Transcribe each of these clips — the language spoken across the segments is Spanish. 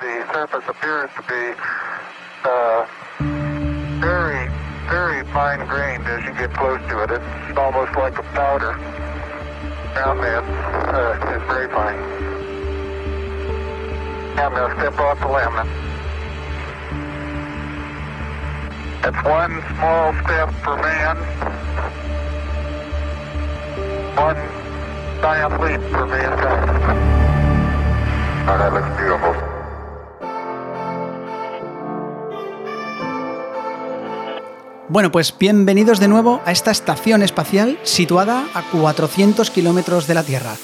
The surface appears to be uh, very, very fine grained as you get close to it. It's almost like a powder. Down there, uh, it's very fine. I'm going to step off the limb. That's one small step for man, one giant leap for mankind. Oh, that looks beautiful. Bueno, pues bienvenidos de nuevo a esta estación espacial situada a 400 kilómetros de la Tierra.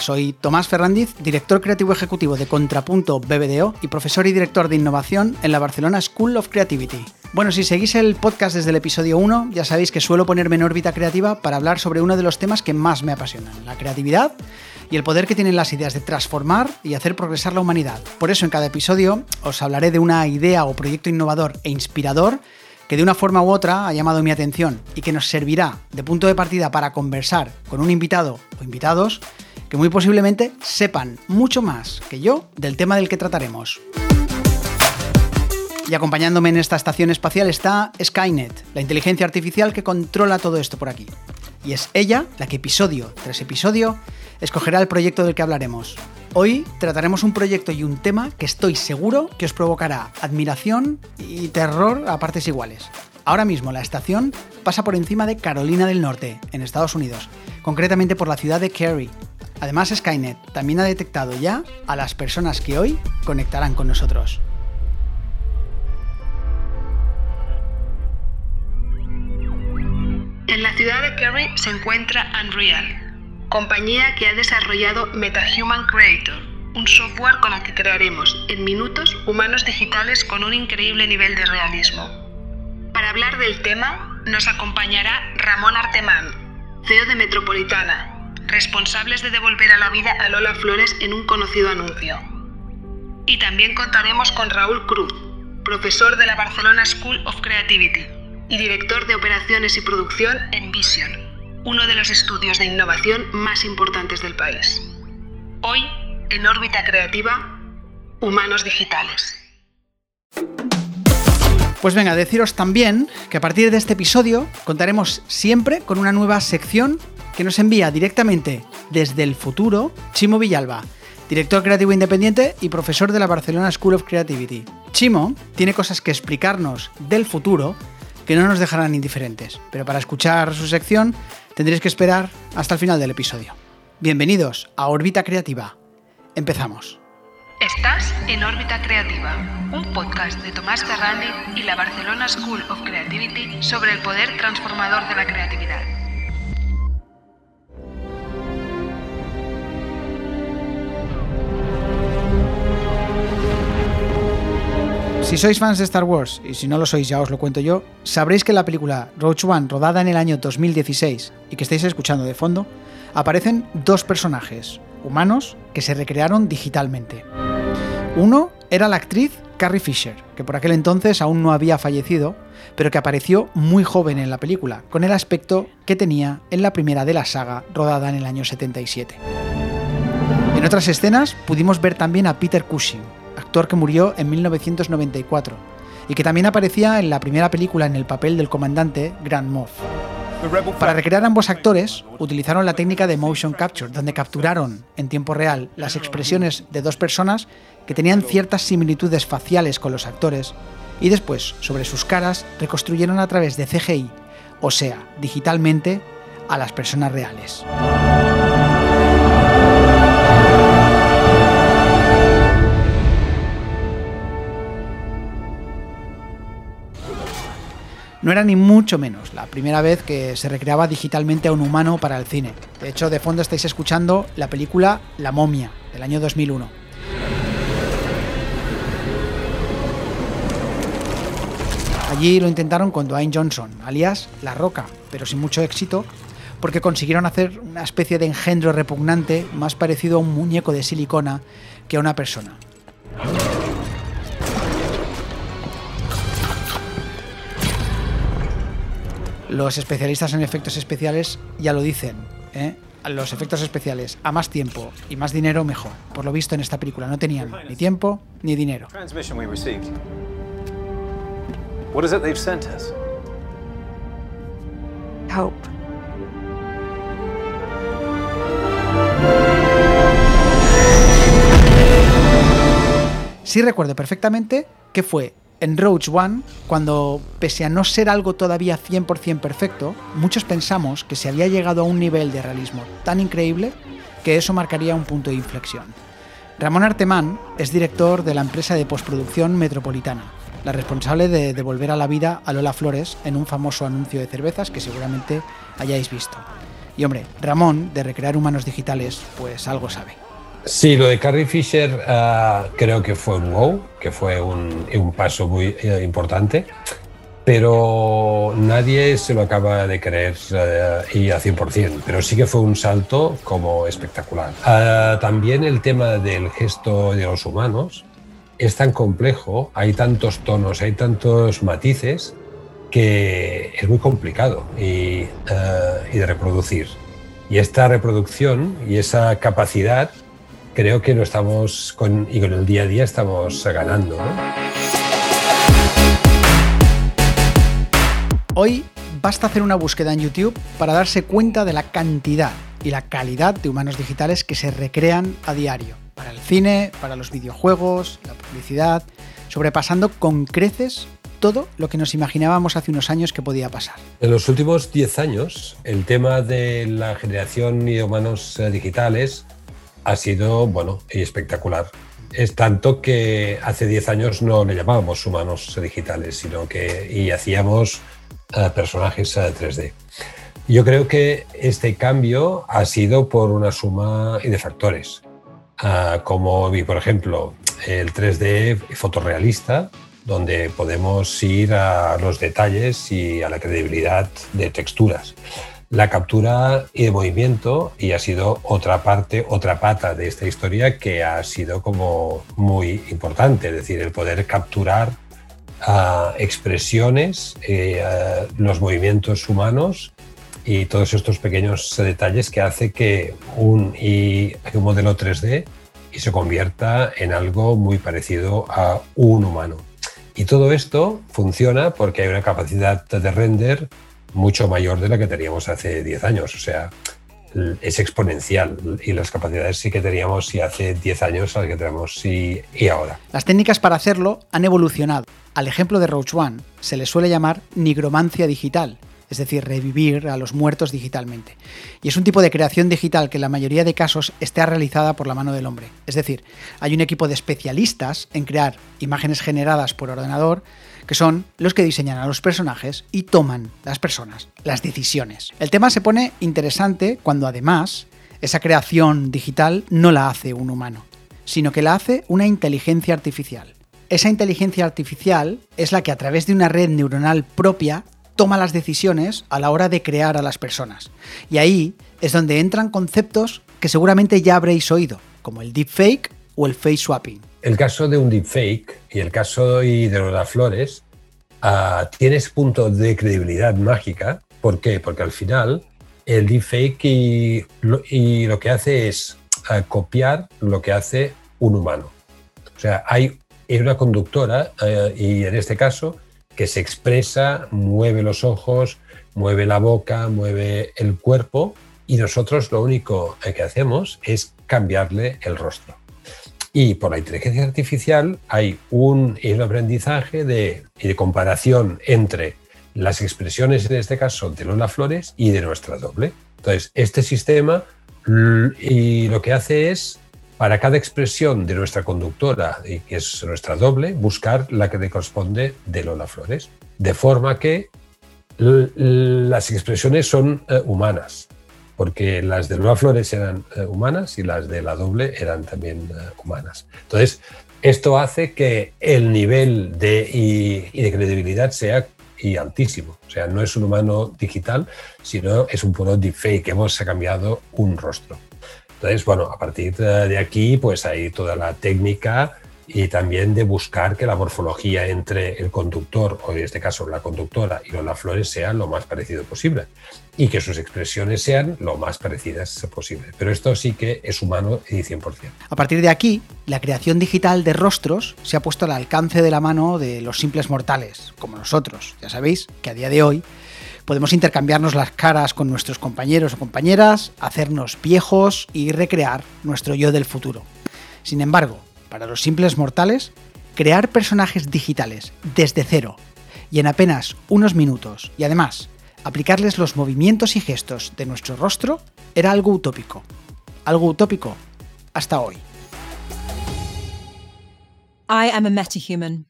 Soy Tomás Ferrandiz, director creativo ejecutivo de Contrapunto BBDO y profesor y director de innovación en la Barcelona School of Creativity. Bueno, si seguís el podcast desde el episodio 1, ya sabéis que suelo ponerme en órbita creativa para hablar sobre uno de los temas que más me apasionan, la creatividad y el poder que tienen las ideas de transformar y hacer progresar la humanidad. Por eso en cada episodio os hablaré de una idea o proyecto innovador e inspirador que de una forma u otra ha llamado mi atención y que nos servirá de punto de partida para conversar con un invitado o invitados que muy posiblemente sepan mucho más que yo del tema del que trataremos. Y acompañándome en esta estación espacial está Skynet, la inteligencia artificial que controla todo esto por aquí. Y es ella la que episodio tras episodio escogerá el proyecto del que hablaremos. Hoy trataremos un proyecto y un tema que estoy seguro que os provocará admiración y terror a partes iguales. Ahora mismo la estación pasa por encima de Carolina del Norte, en Estados Unidos, concretamente por la ciudad de Cary. Además, Skynet también ha detectado ya a las personas que hoy conectarán con nosotros. En la ciudad de Cary se encuentra Unreal, compañía que ha desarrollado MetaHuman Creator, un software con el que crearemos en minutos humanos digitales con un increíble nivel de realismo. Para hablar del tema nos acompañará Ramón Artemán, CEO de Metropolitana, responsables de devolver a la vida a Lola Flores en un conocido anuncio. Y también contaremos con Raúl Cruz, profesor de la Barcelona School of Creativity y director de operaciones y producción en Vision, uno de los estudios de innovación más importantes del país. Hoy, en órbita creativa, humanos digitales. Pues venga, deciros también que a partir de este episodio contaremos siempre con una nueva sección que nos envía directamente desde el futuro Chimo Villalba, director creativo independiente y profesor de la Barcelona School of Creativity. Chimo tiene cosas que explicarnos del futuro que no nos dejarán indiferentes, pero para escuchar su sección tendréis que esperar hasta el final del episodio. Bienvenidos a Órbita Creativa. Empezamos. Estás en Órbita Creativa, un podcast de Tomás Ferrandi y la Barcelona School of Creativity sobre el poder transformador de la creatividad. Si sois fans de Star Wars, y si no lo sois ya os lo cuento yo, sabréis que la película Rogue One, rodada en el año 2016 y que estáis escuchando de fondo, aparecen dos personajes humanos que se recrearon digitalmente. Uno era la actriz Carrie Fisher, que por aquel entonces aún no había fallecido, pero que apareció muy joven en la película, con el aspecto que tenía en la primera de la saga, rodada en el año 77. En otras escenas pudimos ver también a Peter Cushing, que murió en 1994 y que también aparecía en la primera película en el papel del comandante Grand Moff. Para recrear ambos actores, utilizaron la técnica de motion capture, donde capturaron en tiempo real las expresiones de dos personas que tenían ciertas similitudes faciales con los actores, y después, sobre sus caras, reconstruyeron a través de CGI, o sea, digitalmente, a las personas reales. No era ni mucho menos la primera vez que se recreaba digitalmente a un humano para el cine. De hecho, de fondo estáis escuchando la película La momia, del año 2001. Allí lo intentaron con Dwayne Johnson, alias La Roca, pero sin mucho éxito, porque consiguieron hacer una especie de engendro repugnante más parecido a un muñeco de silicona que a una persona. Los especialistas en efectos especiales ya lo dicen. ¿eh? los efectos especiales a más tiempo y más dinero, mejor. Por lo visto en esta película no tenían ni tiempo ni dinero. Hope. Sí recuerdo perfectamente que fue en Roach One, cuando, pese a no ser algo todavía 100% perfecto, muchos pensamos que se había llegado a un nivel de realismo tan increíble que eso marcaría un punto de inflexión. Ramón Artemán es director de la empresa de postproducción Metropolitana, la responsable de devolver a la vida a Lola Flores en un famoso anuncio de cervezas que seguramente hayáis visto. Y hombre, Ramón, de recrear humanos digitales, pues algo sabe. Sí, lo de Carrie Fisher ah, creo que fue un wow, que fue un, paso muy eh, importante, pero nadie se lo acaba de creer eh, y a 100%, pero sí que fue un salto como espectacular. Ah, también el tema del gesto de los humanos es tan complejo, hay tantos tonos, hay tantos matices, que es muy complicado y, eh, y de reproducir. Y esta reproducción y esa capacidad creo que lo estamos con, y con el día a día estamos ganando. Hoy basta hacer una búsqueda en YouTube para darse cuenta de la cantidad y la calidad de humanos digitales que se recrean a diario, para el cine, para los videojuegos, la publicidad, sobrepasando con creces todo lo que nos imaginábamos hace unos años que podía pasar. En los últimos 10 años, el tema de la generación de humanos eh, digitales ha sido, bueno, espectacular. Es tanto que hace 10 años no le llamábamos humanos digitales, sino que y hacíamos uh, personajes 3D. Eh, Yo creo que este cambio ha sido por una suma de factores, uh, como, por ejemplo, el 3D fotorrealista, donde podemos ir a los detalles y a la credibilidad de texturas la captura y de movimiento y ha sido otra parte, otra pata de esta historia que ha sido como muy importante, es decir, el poder capturar ah, expresiones, eh, ah, los movimientos humanos y todos estos pequeños detalles que hace que un, y, un modelo 3D y se convierta en algo muy parecido a un humano. Y todo esto funciona porque hay una capacidad de render mucho mayor de la que teníamos hace 10 años. O sea, es exponencial y las capacidades sí que teníamos si hace 10 años las que tenemos sí y ahora. Las técnicas para hacerlo han evolucionado. Al ejemplo de Roach One se le suele llamar nigromancia digital, es decir, revivir a los muertos digitalmente. Y es un tipo de creación digital que en la mayoría de casos está realizada por la mano del hombre. Es decir, hay un equipo de especialistas en crear imágenes generadas por ordenador que son los que diseñan a los personajes y toman las personas las decisiones. El tema se pone interesante cuando además esa creación digital no la hace un humano, sino que la hace una inteligencia artificial. Esa inteligencia artificial es la que a través de una red neuronal propia toma las decisiones a la hora de crear a las personas. Y ahí es donde entran conceptos que seguramente ya habréis oído, como el deepfake o el face swapping. El caso de un deepfake y el caso de Lola Flores uh, tiene ese punto de credibilidad mágica. ¿Por qué? Porque al final el deepfake y lo, que hace es uh, copiar lo que hace un humano. O sea, hay una conductora, uh, y en este caso, que se expresa, mueve los ojos, mueve la boca, mueve el cuerpo, y nosotros lo único que hacemos es cambiarle el rostro. Y por la inteligencia artificial hay un, aprendizaje de, y de comparación entre las expresiones, en este caso, de Lola Flores y de nuestra doble. Entonces, este sistema y lo que hace es, para cada expresión de nuestra conductora, y que es nuestra doble, buscar la que le corresponde de Lola Flores. De forma que las expresiones son eh, humanas porque las de Lola Flores eran eh, humanas y las de la doble eran también eh, humanas. Entonces, esto hace que el nivel de, y, de credibilidad sea y altísimo. O sea, no es un humano digital, sino es un puro deepfake. Hemos cambiado un rostro. Entonces, bueno, a partir de aquí, pues hay toda la técnica y también de buscar que la morfología entre el conductor, o en este caso la conductora, y Lola Flores sea lo más parecido posible y que sus expresiones sean lo más parecidas posible. Pero esto sí que es humano y 100%. A partir de aquí, la creación digital de rostros se ha puesto al alcance de la mano de los simples mortales, como nosotros. Ya sabéis que a día de hoy podemos intercambiarnos las caras con nuestros compañeros o compañeras, hacernos viejos y recrear nuestro yo del futuro. Sin embargo, para los simples mortales, crear personajes digitales desde cero y en apenas unos minutos, y además aplicarles los movimientos y gestos de nuestro rostro, era algo utópico. Algo utópico hasta hoy. I am a metahuman,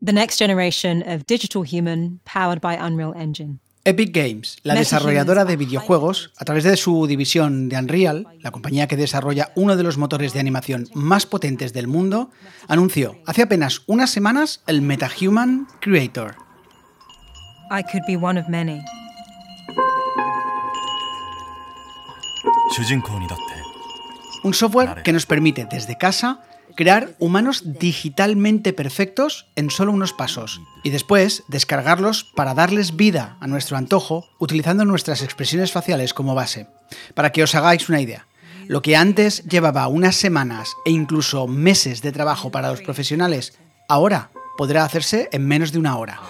the next generation of digital human powered by Unreal Engine. Epic Games, la desarrolladora de videojuegos, a través de su división de Unreal, la compañía que desarrolla uno de los motores de animación más potentes del mundo, anunció hace apenas unas semanas el MetaHuman Creator. I could be one of many. Un software que nos permite desde casa crear humanos digitalmente perfectos en solo unos pasos y después descargarlos para darles vida a nuestro antojo utilizando nuestras expresiones faciales como base. Para que os hagáis una idea, lo que antes llevaba unas semanas e incluso meses de trabajo para los profesionales, ahora podrá hacerse en menos de una hora.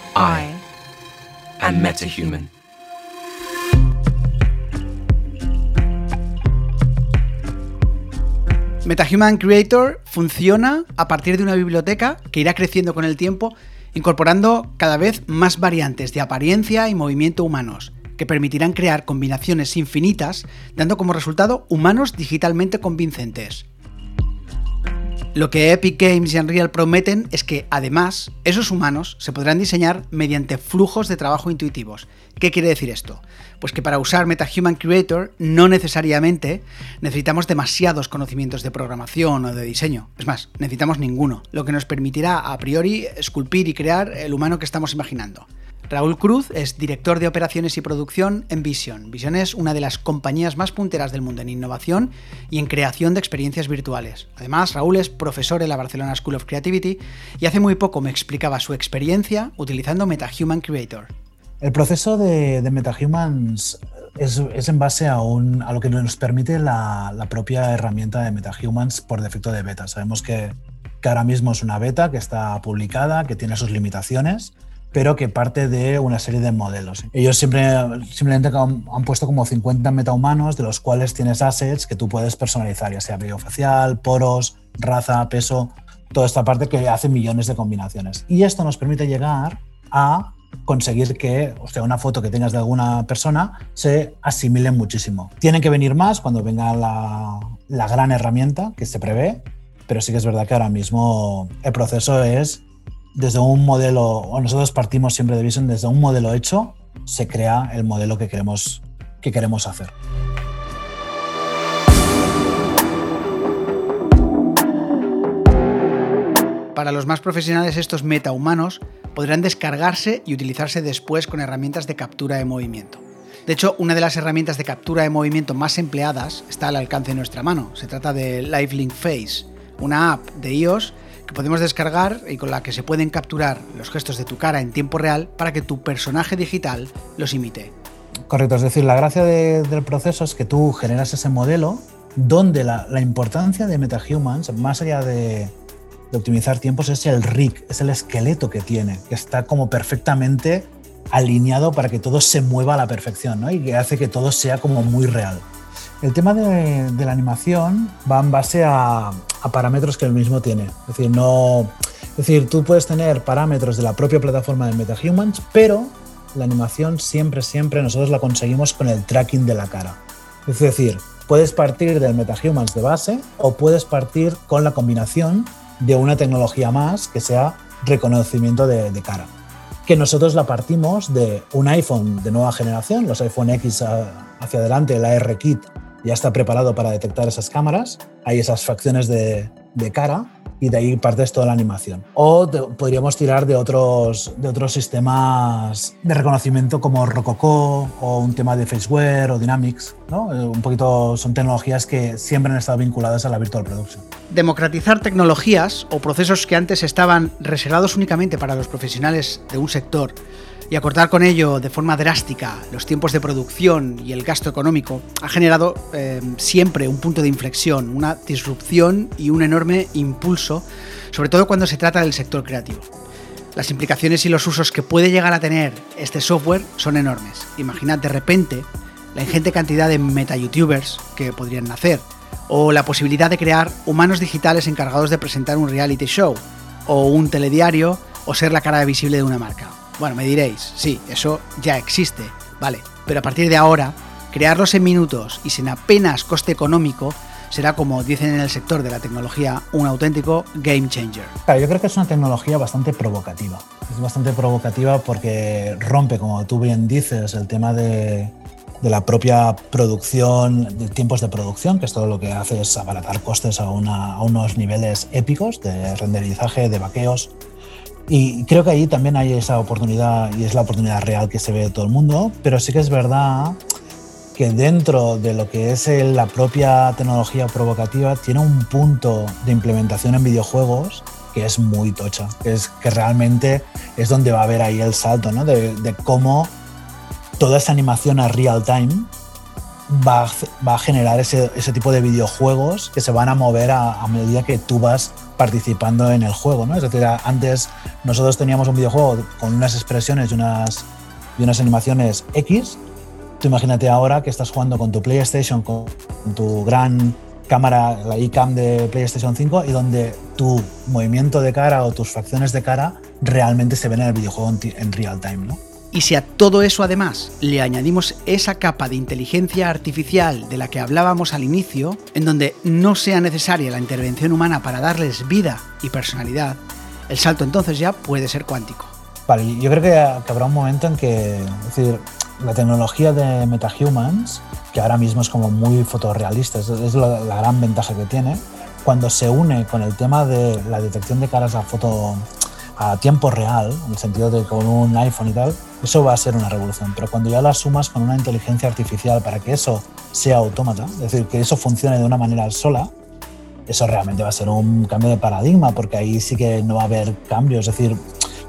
MetaHuman Creator funciona a partir de una biblioteca que irá creciendo con el tiempo, incorporando cada vez más variantes de apariencia y movimiento humanos, que permitirán crear combinaciones infinitas, dando como resultado humanos digitalmente convincentes. Lo que Epic Games y Unreal prometen es que, además, esos humanos se podrán diseñar mediante flujos de trabajo intuitivos. ¿Qué quiere decir esto? Pues que para usar MetaHuman Creator no necesariamente necesitamos demasiados conocimientos de programación o de diseño. Es más, necesitamos ninguno, lo que nos permitirá a priori esculpir y crear el humano que estamos imaginando. Raúl Cruz es director de operaciones y producción en Vision. Vision es una de las compañías más punteras del mundo en innovación y en creación de experiencias virtuales. Además, Raúl es profesor en la Barcelona School of Creativity y hace muy poco me explicaba su experiencia utilizando MetaHuman Creator. El proceso de, MetaHumans es, en base a, a, lo que nos permite la, propia herramienta de MetaHumans por defecto de beta. Sabemos que, que ahora mismo es una beta que está publicada, que tiene sus limitaciones pero que parte de una serie de modelos. Ellos siempre, simplemente han, puesto como 50 metahumanos, de los cuales tienes assets que tú puedes personalizar, ya sea vello facial, poros, raza, peso, toda esta parte que hace millones de combinaciones. Y esto nos permite llegar a conseguir que, o sea, una foto que tengas de alguna persona se asimile muchísimo. Tienen que venir más cuando venga la, la gran herramienta que se prevé, pero sí que es verdad que ahora mismo el proceso es desde un modelo, o nosotros partimos siempre de Vision, desde un modelo hecho, se crea el modelo que queremos, que queremos hacer. Para los más profesionales, estos metahumanos podrán descargarse y utilizarse después con herramientas de captura de movimiento. De hecho, una de las herramientas de captura de movimiento más empleadas está al alcance de nuestra mano. Se trata de LiveLink Face, una app de iOS que podemos descargar y con la que se pueden capturar los gestos de tu cara en tiempo real para que tu personaje digital los imite. Correcto, es decir, la gracia del proceso es que tú generas ese modelo donde la, importancia de MetaHumans, más allá de, optimizar tiempos, es el rig, es el esqueleto que tiene, que está como perfectamente alineado para que todo se mueva a la perfección ¿no? y que hace que todo sea como muy real. El tema de, la animación va en base a, parámetros que el mismo tiene. Es decir, no, es decir, tú puedes tener parámetros de la propia plataforma de MetaHumans, pero la animación siempre, siempre nosotros la conseguimos con el tracking de la cara. Es decir, puedes partir del MetaHumans de base o puedes partir con la combinación de una tecnología más que sea reconocimiento de, de cara. Que nosotros la partimos de un iPhone de nueva generación, los iPhone X hacia adelante, la R-Kit ya está preparado para detectar esas cámaras, hay esas facciones de, cara y de ahí partes toda la animación. O podríamos tirar de otros, de otros sistemas de reconocimiento como Rococó o un tema de Faceware o Dynamics. ¿no? Eh, un poquito son tecnologías que siempre han estado vinculadas a la virtual production. Democratizar tecnologías o procesos que antes estaban reservados únicamente para los profesionales de un sector y acortar con ello de forma drástica los tiempos de producción y el gasto económico ha generado eh, siempre un punto de inflexión, una disrupción y un enorme impulso, sobre todo cuando se trata del sector creativo. Las implicaciones y los usos que puede llegar a tener este software son enormes. Imaginad de repente la ingente cantidad de meta-youtubers que podrían nacer, o la posibilidad de crear humanos digitales encargados de presentar un reality show, o un telediario, o ser la cara visible de una marca. Bueno, me diréis, sí, eso ya existe, vale, pero a partir de ahora, crearlos en minutos y sin apenas coste económico será, como dicen en el sector de la tecnología, un auténtico game changer. Claro, yo creo que es una tecnología bastante provocativa. Es bastante provocativa porque rompe, como tú bien dices, el tema de, la propia producción, de tiempos de producción, que es todo lo que hace es abaratar costes a, a unos niveles épicos de renderizaje, de vaqueos y creo que ahí también hay esa oportunidad y es la oportunidad real que se ve de todo el mundo, pero sí que es verdad que dentro de lo que es la propia tecnología provocativa tiene un punto de implementación en videojuegos que es muy tocha, que es que realmente es donde va a haber ahí el salto, ¿no? De, cómo toda esa animación a real time va a, va a generar ese, ese, tipo de videojuegos que se van a mover a, a medida que tú vas participando en el juego, ¿no? Es decir, antes nosotros teníamos un videojuego con unas expresiones y unas, y unas animaciones X. Tú imagínate ahora que estás jugando con tu PlayStation, con tu gran cámara, la iCam de PlayStation 5, y donde tu movimiento de cara o tus facciones de cara realmente se ven en el videojuego en real time, ¿no? Y si a todo eso además le añadimos esa capa de inteligencia artificial de la que hablábamos al inicio, en donde no sea necesaria la intervención humana para darles vida y personalidad, el salto entonces ya puede ser cuántico. Vale, yo creo que, habrá un momento en que, decir, la tecnología de MetaHumans, que ahora mismo es como muy fotorrealista, es, la, la gran ventaja que tiene, cuando se une con el tema de la detección de caras a foto a tiempo real, en el sentido de con un iPhone y tal, eso va a ser una revolución. Pero cuando ya la sumas con una inteligencia artificial para que eso sea autómata, es decir, que eso funcione de una manera sola, eso realmente va a ser un cambio de paradigma, porque ahí sí que no va a haber cambios, es decir,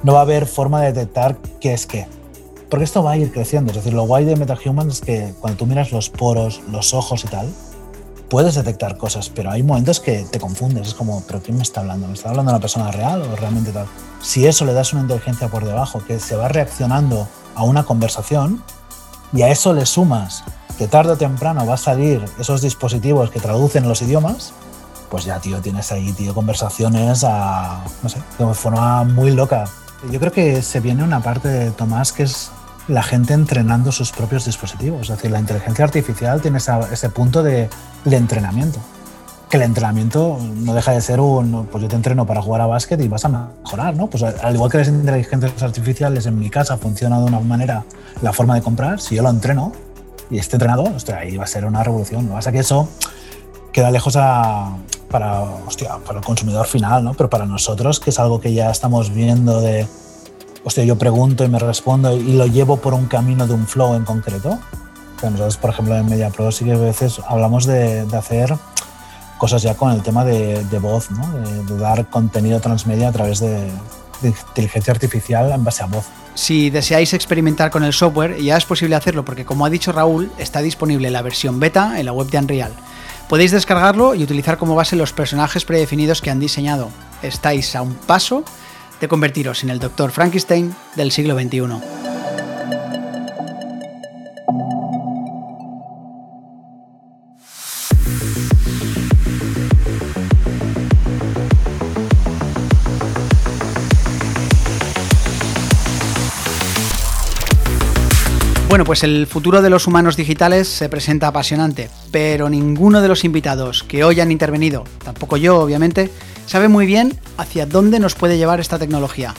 no va a haber forma de detectar qué es qué. Porque esto va a ir creciendo. Es decir, lo guay de MetaHuman es que cuando tú miras los poros, los ojos y tal, puedes detectar cosas, pero hay momentos que te confundes. Es como, ¿pero quién me está hablando? ¿Me está hablando una persona real o realmente tal? Si eso le das una inteligencia por debajo que se va reaccionando a una conversación y a eso le sumas que tarde o temprano va a salir esos dispositivos que traducen los idiomas, pues ya, tío, tienes ahí, tío, conversaciones a, no sé, de forma muy loca. Yo creo que se viene una parte de Tomás que es la gente entrenando sus propios dispositivos. Es decir, la inteligencia artificial tiene ese punto de, entrenamiento. Que el entrenamiento no deja de ser un, pues yo te entreno para jugar a básquet y vas a mejorar, ¿no? Pues al igual que las inteligencias artificiales en mi casa funciona de una manera la forma de comprar, si yo lo entreno y esté entrenado, hostia, ahí va a ser una revolución. Lo que pasa que eso queda lejos para, hostia, para el consumidor final, ¿no? Pero para nosotros, que es algo que ya estamos viendo de hostia, yo pregunto y me respondo y lo llevo por un camino de un flow en concreto. nosotros, por ejemplo, en MediaPro sí que a veces hablamos de, hacer cosas ya con el tema de, voz, ¿no? de, dar contenido transmedia a través de, inteligencia artificial en base a voz. Si deseáis experimentar con el software, ya es posible hacerlo porque, como ha dicho Raúl, está disponible la versión beta en la web de Unreal. Podéis descargarlo y utilizar como base los personajes predefinidos que han diseñado. Estáis a un paso de convertiros en el Dr. Frankenstein del siglo XXI. Bueno, pues el futuro de los humanos digitales se presenta apasionante, pero ninguno de los invitados que hoy han intervenido, tampoco yo obviamente, sabe muy bien hacia dónde nos puede llevar esta tecnología.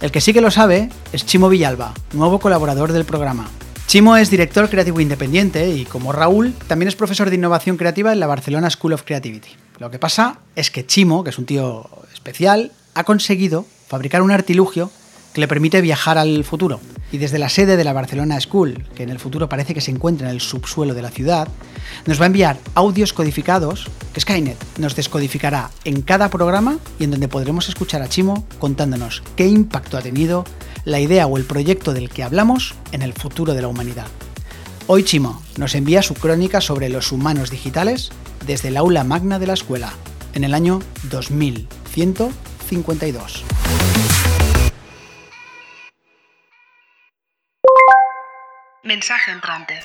El que sí que lo sabe es Chimo Villalba, nuevo colaborador del programa. Chimo es director creativo independiente y, como Raúl, también es profesor de innovación creativa en la Barcelona School of Creativity. Lo que pasa es que Chimo, que es un tío especial, ha conseguido fabricar un artilugio que le permite viajar al futuro. Y desde la sede de la Barcelona School, que en el futuro parece que se encuentra en el subsuelo de la ciudad, nos va a enviar audios codificados que Skynet nos descodificará en cada programa y en donde podremos escuchar a Chimo contándonos qué impacto ha tenido la idea o el proyecto del que hablamos en el futuro de la humanidad. Hoy Chimo nos envía su crónica sobre los humanos digitales desde el aula magna de la escuela, en el año 2152. Mensaje entrante.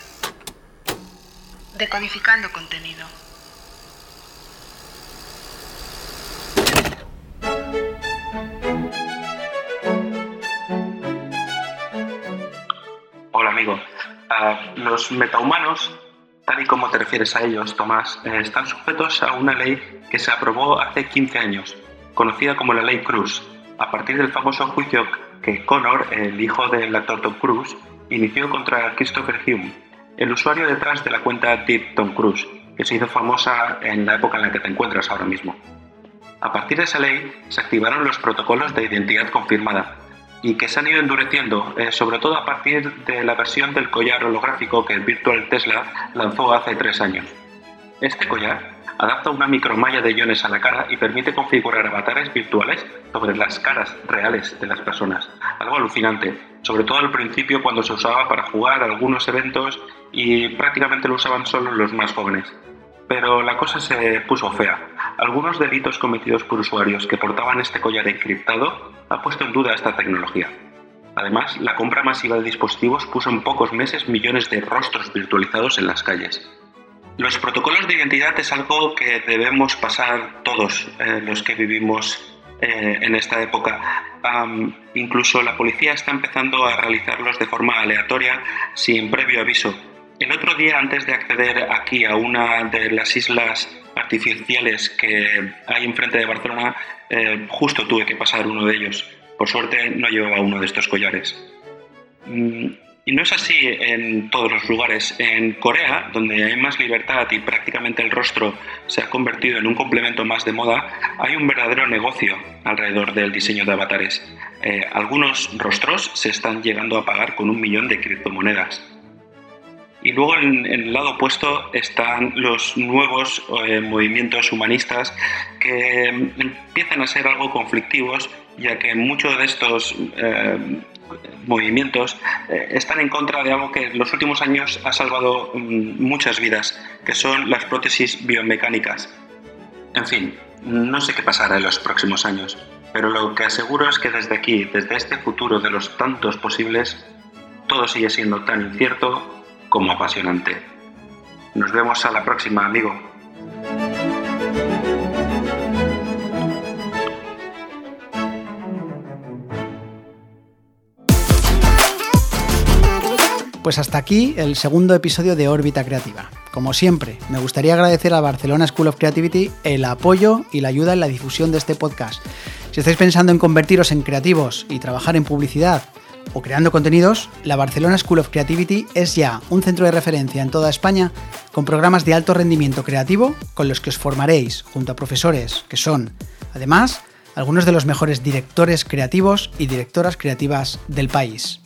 Decodificando contenido. Hola amigo. Ah, los metahumanos, tal y como te refieres a ellos, Tomás, eh, están sujetos a una ley que se aprobó hace 15 años, conocida como la Ley Cruz, a partir del famoso juicio que Connor, el hijo del actor Tom Cruise, inició contra Christopher Hume, el usuario detrás de la cuenta Deep Tom Cruise, que se hizo famosa en la época en la que te encuentras ahora mismo. A partir de esa ley se activaron los protocolos de identidad confirmada y que se han ido endureciendo, eh, sobre todo a partir de la versión del collar holográfico que el Virtual Tesla lanzó hace tres años. Este collar adapta una micromalla de iones a la cara y permite configurar avatares virtuales sobre las caras reales de las personas. Algo alucinante, sobre todo al principio cuando se usaba para jugar algunos eventos y prácticamente lo usaban solo los más jóvenes. Pero la cosa se puso fea. Algunos delitos cometidos por usuarios que portaban este collar encriptado han puesto en duda esta tecnología. Además, la compra masiva de dispositivos puso en pocos meses millones de rostros virtualizados en las calles. Los protocolos de identidad es algo que debemos pasar todos eh, los que vivimos eh, en esta época. incluso la policía está empezando a realizarlos de forma aleatoria sin previo aviso. El otro día, antes de acceder aquí a una de las islas artificiales que hay enfrente de Barcelona, eh, justo tuve que pasar uno de ellos. Por suerte no llevaba uno de estos collares. Mm, y no es así en todos los lugares. En Corea, donde hay más libertad y prácticamente el rostro se ha convertido en un complemento más de moda, hay un verdadero negocio alrededor del diseño de avatares. Eh, algunos rostros se están llegando a pagar con un millón de criptomonedas. Y luego en, el lado opuesto están los nuevos eh, movimientos humanistas que empiezan a ser algo conflictivos, ya que muchos de estos eh, movimientos eh, están en contra de algo que en los últimos años ha salvado mm, muchas vidas, que son las prótesis biomecánicas. En fin, no sé qué pasará en los próximos años, pero lo que aseguro es que desde aquí, desde este futuro de los tantos posibles, todo sigue siendo tan incierto como apasionante. Nos vemos a la próxima, amigo. Pues hasta aquí el segundo episodio de Órbita Creativa. Como siempre, me gustaría agradecer a Barcelona School of Creativity el apoyo y la ayuda en la difusión de este podcast. Si estáis pensando en convertiros en creativos y trabajar en publicidad o creando contenidos, la Barcelona School of Creativity es ya un centro de referencia en toda España con programas de alto rendimiento creativo con los que os formaréis junto a profesores que son, además, algunos de los mejores directores creativos y directoras creativas del país.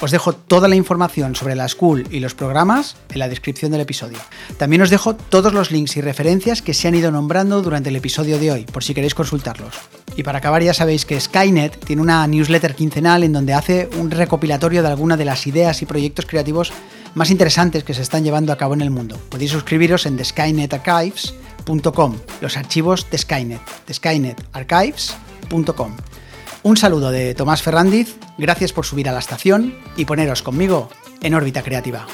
Os dejo toda la información sobre la School y los programas en la descripción del episodio. También os dejo todos los links y referencias que se han ido nombrando durante el episodio de hoy, por si queréis consultarlos. Y para acabar ya sabéis que Skynet tiene una newsletter quincenal en donde hace un recopilatorio de algunas de las ideas y proyectos creativos más interesantes que se están llevando a cabo en el mundo. Podéis suscribiros en theskynetarchives.com, los archivos de Skynet, theskynetarchives.com. Un saludo de Tomás Ferrandiz, gracias por subir a la estación y poneros conmigo en órbita creativa.